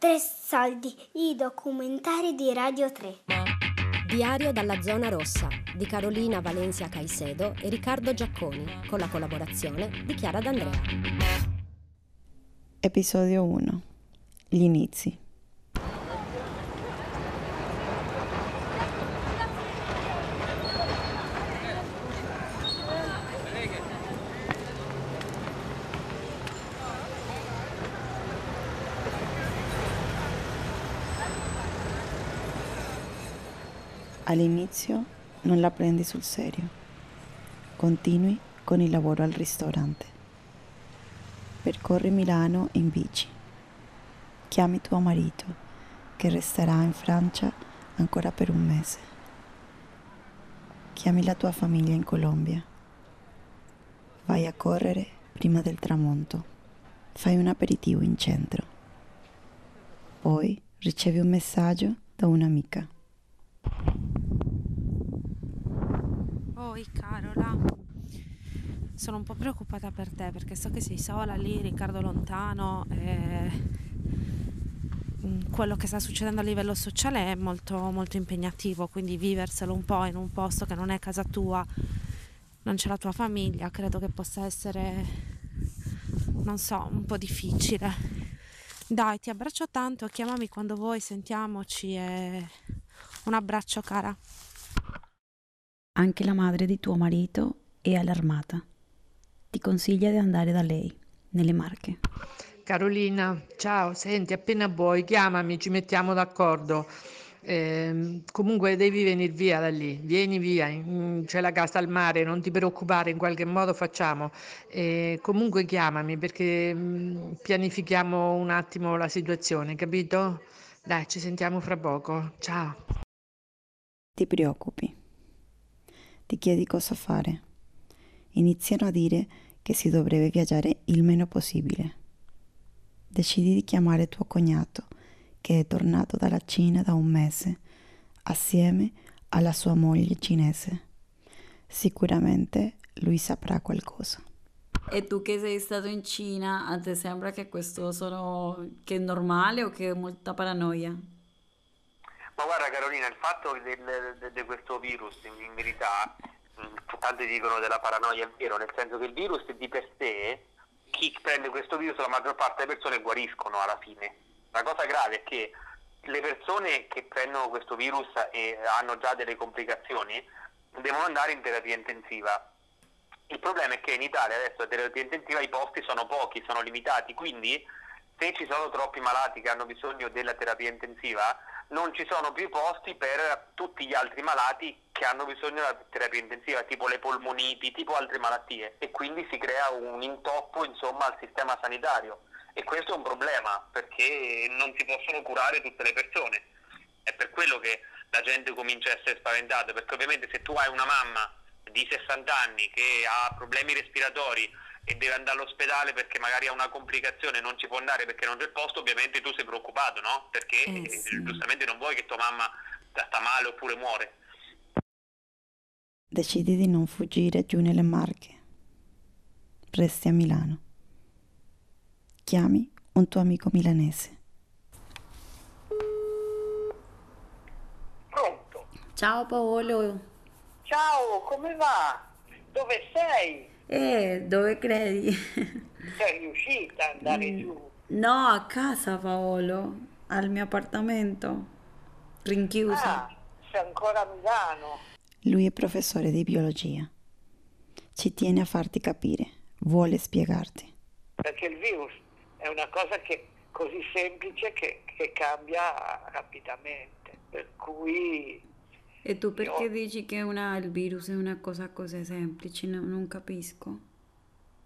Tre soldi, i documentari di Radio 3. Diario dalla zona rossa di Carolina Valencia Caicedo e Riccardo Giacconi, con la collaborazione di Chiara D'Andrea. Episodio 1. Gli inizi. All'inizio non la prendi sul serio. Continui con il lavoro al ristorante. Percorri Milano in bici. Chiami tuo marito, che resterà in Francia ancora per un mese. Chiami la tua famiglia in Colombia. Vai a correre prima del tramonto. Fai un aperitivo in centro. Poi ricevi un messaggio da un'amica. Poi, Carola, sono un po' preoccupata per te perché so che sei sola lì, Riccardo lontano e mm, quello che sta succedendo a livello sociale è molto, molto impegnativo, quindi viverselo un po' in un posto che non è casa tua, non c'è la tua famiglia, credo che possa essere, non so, un po' difficile. Dai, ti abbraccio tanto, chiamami quando vuoi, sentiamoci e un abbraccio cara. Anche la madre di tuo marito è allarmata. Ti consiglia di andare da lei, nelle Marche. Carolina, ciao, senti, appena vuoi, chiamami, ci mettiamo d'accordo. Eh, comunque devi venire via da lì, vieni via, mm, c'è la casa al mare, non ti preoccupare, in qualche modo facciamo. Eh, comunque chiamami perché mm, pianifichiamo un attimo la situazione, capito? Dai, ci sentiamo fra poco. Ciao. Ti preoccupi ti chiedi cosa fare. Iniziano a dire che si dovrebbe viaggiare il meno possibile. Decidi di chiamare tuo cognato, che è tornato dalla Cina da un mese, assieme alla sua moglie cinese. Sicuramente lui saprà qualcosa. E tu che sei stato in Cina, a te sembra che questo sono, che è normale o che è molta paranoia? Ma guarda Carolina, il fatto di questo virus in verità, mm, tanti dicono della paranoia, è vero, nel senso che il virus di per sé, chi prende questo virus, la maggior parte delle persone guariscono alla fine. La cosa grave è che le persone che prendono questo virus e hanno già delle complicazioni devono andare in terapia intensiva. Il problema è che in Italia adesso la terapia intensiva i posti sono pochi, sono limitati, quindi se ci sono troppi malati che hanno bisogno della terapia intensiva, non ci sono più posti per tutti gli altri malati che hanno bisogno della terapia intensiva, tipo le polmoniti, tipo altre malattie e quindi si crea un intoppo insomma, al sistema sanitario e questo è un problema perché non si possono curare tutte le persone. È per quello che la gente comincia a essere spaventata, perché ovviamente se tu hai una mamma di 60 anni che ha problemi respiratori e deve andare all'ospedale perché magari ha una complicazione, non ci può andare perché non c'è il posto, ovviamente tu sei preoccupato, no? Perché eh sì. giustamente non vuoi che tua mamma sta male oppure muore. Decidi di non fuggire giù nelle Marche. Resti a Milano. Chiami un tuo amico milanese. Pronto? Ciao Paolo. Ciao, come va? Dove sei? Eh, dove credi? Sei riuscita ad andare Mm, giù? No, a casa Paolo, al mio appartamento, rinchiusa. Ah, sei ancora a Milano? Lui è professore di biologia. Ci tiene a farti capire, vuole spiegarti. Perché il virus è una cosa che così semplice che, che cambia rapidamente. Per cui E tu perché Io- dici che una- il virus è una cosa così semplice? No- non capisco.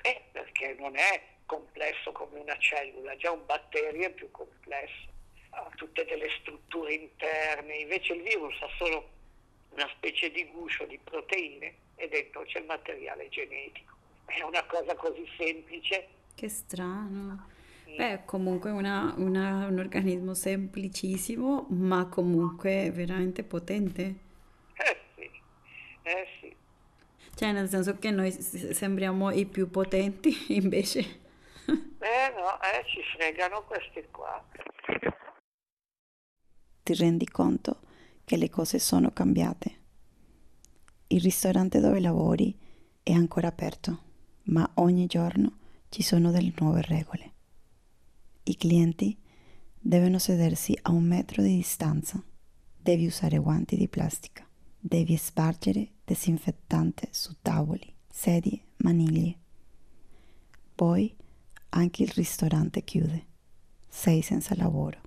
eh, perché non è complesso come una cellula, già un batterio è più complesso, ha tutte delle strutture interne, invece il virus ha solo una specie di guscio di proteine e dentro c'è il materiale genetico. È una cosa così semplice. Che strano. Beh, comunque una- una- un organismo semplicissimo, ma comunque veramente potente. Eh sì, eh sì. Cioè, nel senso che noi sembriamo i più potenti, invece. Eh no, eh, ci fregano questi qua. ti rendi conto che le cose sono cambiate. Il ristorante dove lavori è ancora aperto, ma ogni giorno ci sono delle nuove regole. I clienti devono sedersi a un metro di distanza, devi usare guanti di plastica, devi spargere disinfettante su tavoli, sedie, maniglie. Poi anche il ristorante chiude, sei senza lavoro.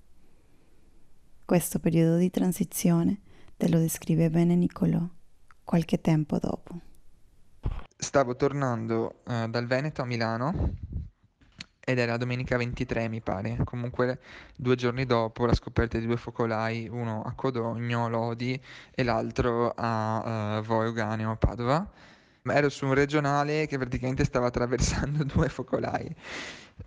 Questo periodo di transizione te lo descrive bene Niccolò qualche tempo dopo. Stavo tornando eh, dal Veneto a Milano ed era domenica 23 mi pare, comunque due giorni dopo la scoperta di due focolai, uno a Codogno, Lodi e l'altro a uh, Voeganeo, Padova. Ero su un regionale che praticamente stava attraversando due focolai.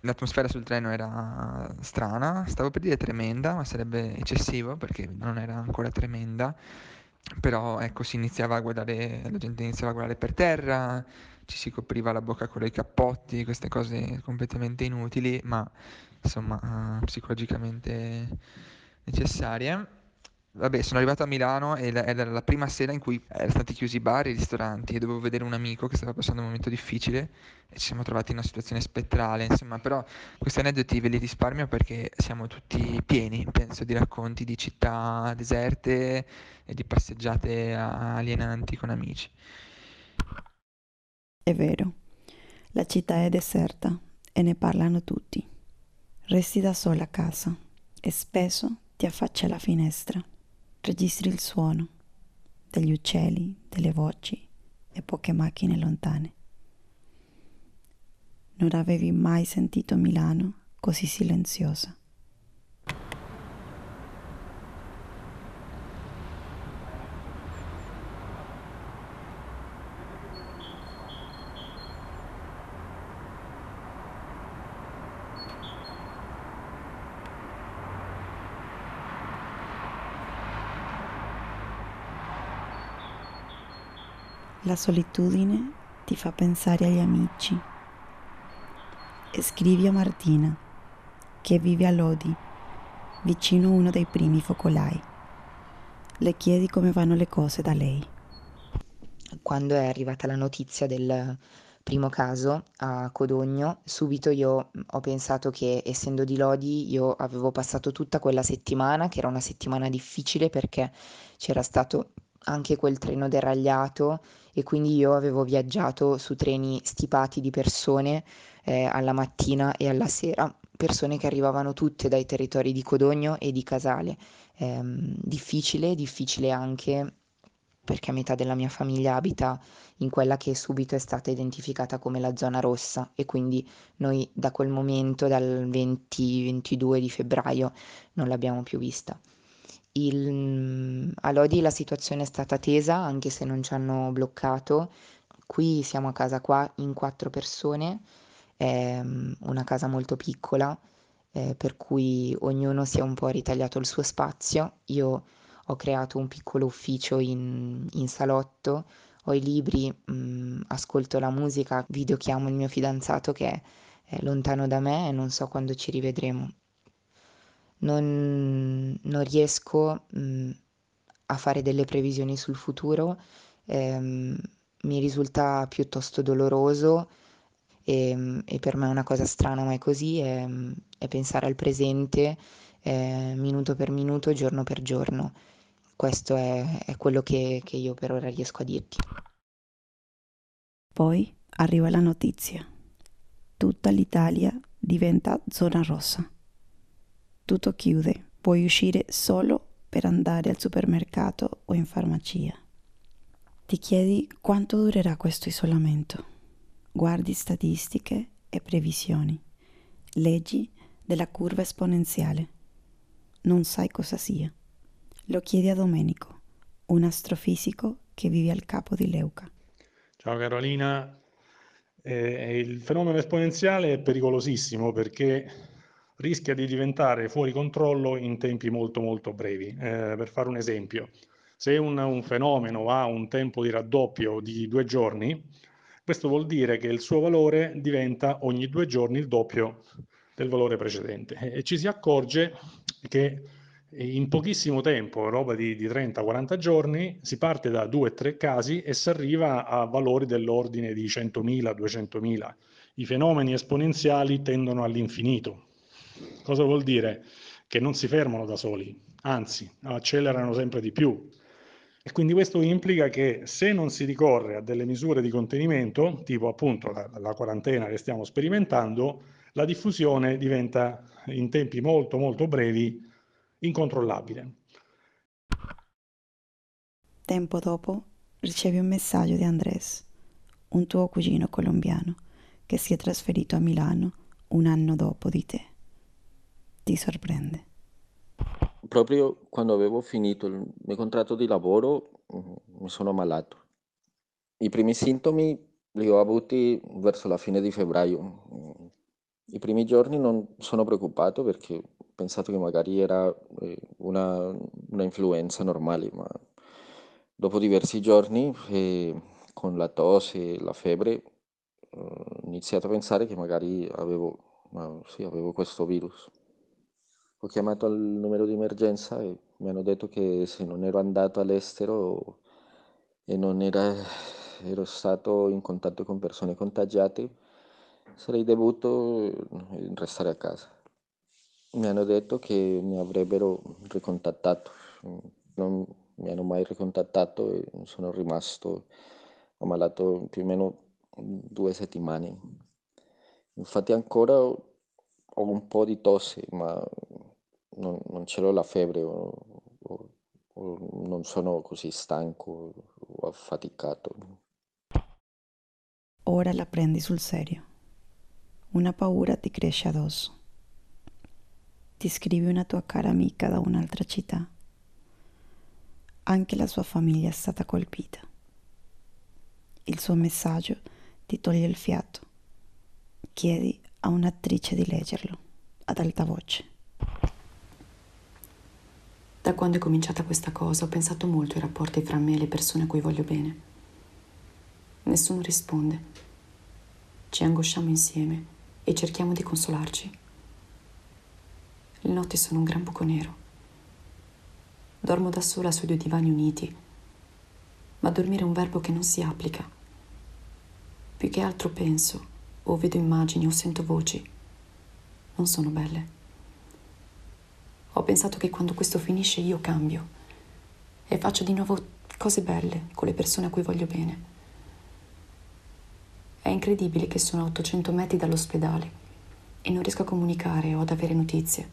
L'atmosfera sul treno era strana, stavo per dire tremenda, ma sarebbe eccessivo perché non era ancora tremenda però ecco si iniziava a guardare, la gente iniziava a guardare per terra, ci si copriva la bocca con i cappotti, queste cose completamente inutili, ma insomma psicologicamente necessarie. Vabbè, sono arrivato a Milano e era la prima sera in cui erano stati chiusi i bar e i ristoranti e dovevo vedere un amico che stava passando un momento difficile e ci siamo trovati in una situazione spettrale, insomma, però questi aneddoti ve li risparmio perché siamo tutti pieni, penso, di racconti di città deserte e di passeggiate alienanti con amici. È vero, la città è deserta e ne parlano tutti. Resti da sola a casa e spesso ti affacci alla finestra registri il suono degli uccelli, delle voci e poche macchine lontane. Non avevi mai sentito Milano così silenziosa. La solitudine ti fa pensare agli amici. Scrivi a Martina, che vive a Lodi, vicino a uno dei primi focolai. Le chiedi come vanno le cose da lei. Quando è arrivata la notizia del primo caso a Codogno, subito io ho pensato che essendo di Lodi io avevo passato tutta quella settimana, che era una settimana difficile perché c'era stato anche quel treno deragliato e quindi io avevo viaggiato su treni stipati di persone eh, alla mattina e alla sera, persone che arrivavano tutte dai territori di Codogno e di Casale. Eh, difficile, difficile anche perché metà della mia famiglia abita in quella che subito è stata identificata come la zona rossa e quindi noi da quel momento, dal 20-22 di febbraio, non l'abbiamo più vista. Il, a Lodi la situazione è stata tesa anche se non ci hanno bloccato. Qui siamo a casa qua in quattro persone, è una casa molto piccola, eh, per cui ognuno si è un po' ritagliato il suo spazio. Io ho creato un piccolo ufficio in, in salotto, ho i libri, mh, ascolto la musica, videochiamo il mio fidanzato che è, è lontano da me e non so quando ci rivedremo non, non riesco mh, mm, a fare delle previsioni sul futuro, ehm, mi risulta piuttosto doloroso e, e, per me è una cosa strana, ma è così, è, è pensare al presente eh, minuto per minuto, giorno per giorno. Questo è, è quello che, che io per ora riesco a dirti. Poi arriva la notizia. Tutta l'Italia diventa zona rossa tutto chiude, puoi uscire solo per andare al supermercato o in farmacia. Ti chiedi quanto durerà questo isolamento. Guardi statistiche e previsioni. Leggi della curva esponenziale. Non sai cosa sia. Lo chiedi a Domenico, un astrofisico che vive al capo di Leuca. Ciao Carolina, eh, il fenomeno esponenziale è pericolosissimo perché rischia di diventare fuori controllo in tempi molto molto brevi. Eh, per fare un esempio, se un, un fenomeno ha un tempo di raddoppio di due giorni, questo vuol dire che il suo valore diventa ogni due giorni il doppio del valore precedente e ci si accorge che in pochissimo tempo, roba di, di 30-40 giorni, si parte da 2-3 casi e si arriva a valori dell'ordine di 100.000, 200.000. I fenomeni esponenziali tendono all'infinito. Cosa vuol dire? Che non si fermano da soli, anzi, accelerano sempre di più. E quindi questo implica che se non si ricorre a delle misure di contenimento, tipo appunto la, la quarantena che stiamo sperimentando, la diffusione diventa in tempi molto molto brevi incontrollabile. Tempo dopo ricevi un messaggio di Andrés, un tuo cugino colombiano che si è trasferito a Milano un anno dopo di te. Ti sorprende. Proprio quando avevo finito il mio contratto di lavoro mm, mi sono ammalato. I primi sintomi li ho avuti verso la fine di febbraio. I primi giorni non sono preoccupato perché ho pensato che magari era eh, una, una influenza normale, ma dopo diversi giorni eh, con la tosse e la febbre ho iniziato a pensare che magari avevo, ma sì, avevo questo virus. Ho chiamato al numero di emergenza e mi hanno detto che se non ero andato all'estero e non era, ero stato in contatto con persone contagiate, sarei dovuto restare a casa. Mi hanno detto che mi avrebbero ricontattato, non mi hanno mai ricontattato e sono rimasto ammalato più o meno due settimane. Infatti ancora ho un po' di tosse, ma non, non ce l'ho la febbre o, o, o non sono così stanco o affaticato. Ora la prendi sul serio. Una paura ti cresce addosso. Ti scrive una tua cara amica da un'altra città. Anche la sua famiglia è stata colpita. Il suo messaggio ti toglie il fiato. Chiedi a un'attrice di leggerlo ad alta voce. Da quando è cominciata questa cosa ho pensato molto ai rapporti fra me e le persone a cui voglio bene. Nessuno risponde. Ci angosciamo insieme e cerchiamo di consolarci. Le notti sono un gran buco nero. Dormo da sola sui due divani uniti, ma dormire è un verbo che non si applica più che altro penso, o vedo immagini, o sento voci. Non sono belle. Ho pensato che quando questo finisce io cambio e faccio di nuovo cose belle con le persone a cui voglio bene. È incredibile che sono a 800 metri dall'ospedale e non riesco a comunicare o ad avere notizie.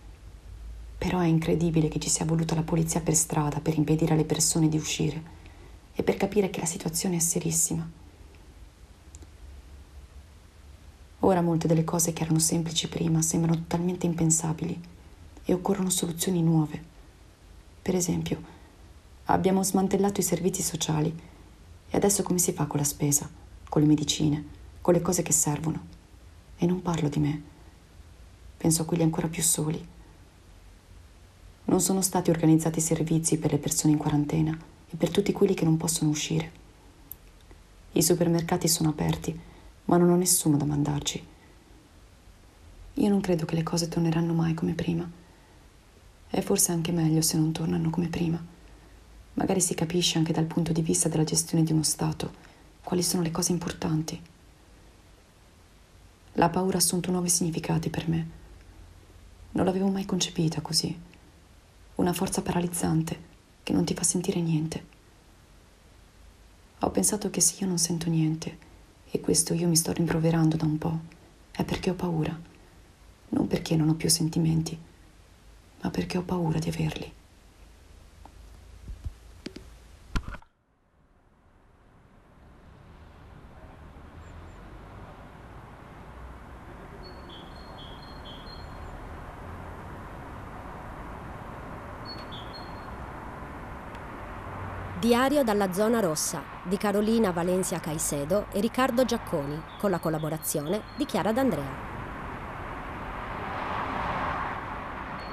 Però è incredibile che ci sia voluta la polizia per strada per impedire alle persone di uscire e per capire che la situazione è serissima. Ora molte delle cose che erano semplici prima sembrano totalmente impensabili e occorrono soluzioni nuove. Per esempio, abbiamo smantellato i servizi sociali e adesso come si fa con la spesa, con le medicine, con le cose che servono? E non parlo di me. Penso a quelli ancora più soli. Non sono stati organizzati servizi per le persone in quarantena e per tutti quelli che non possono uscire. I supermercati sono aperti ma non ho nessuno da mandarci. Io non credo che le cose torneranno mai come prima. È forse anche meglio se non tornano come prima. Magari si capisce anche dal punto di vista della gestione di uno Stato quali sono le cose importanti. La paura ha assunto nuovi significati per me. Non l'avevo mai concepita così. Una forza paralizzante che non ti fa sentire niente. Ho pensato che se io non sento niente, e questo io mi sto rimproverando da un po', è perché ho paura. Non perché non ho più sentimenti, ma perché ho paura di averli. Diario dalla zona rossa di Carolina Valencia Caicedo e Riccardo Giacconi, con la collaborazione di Chiara D'Andrea.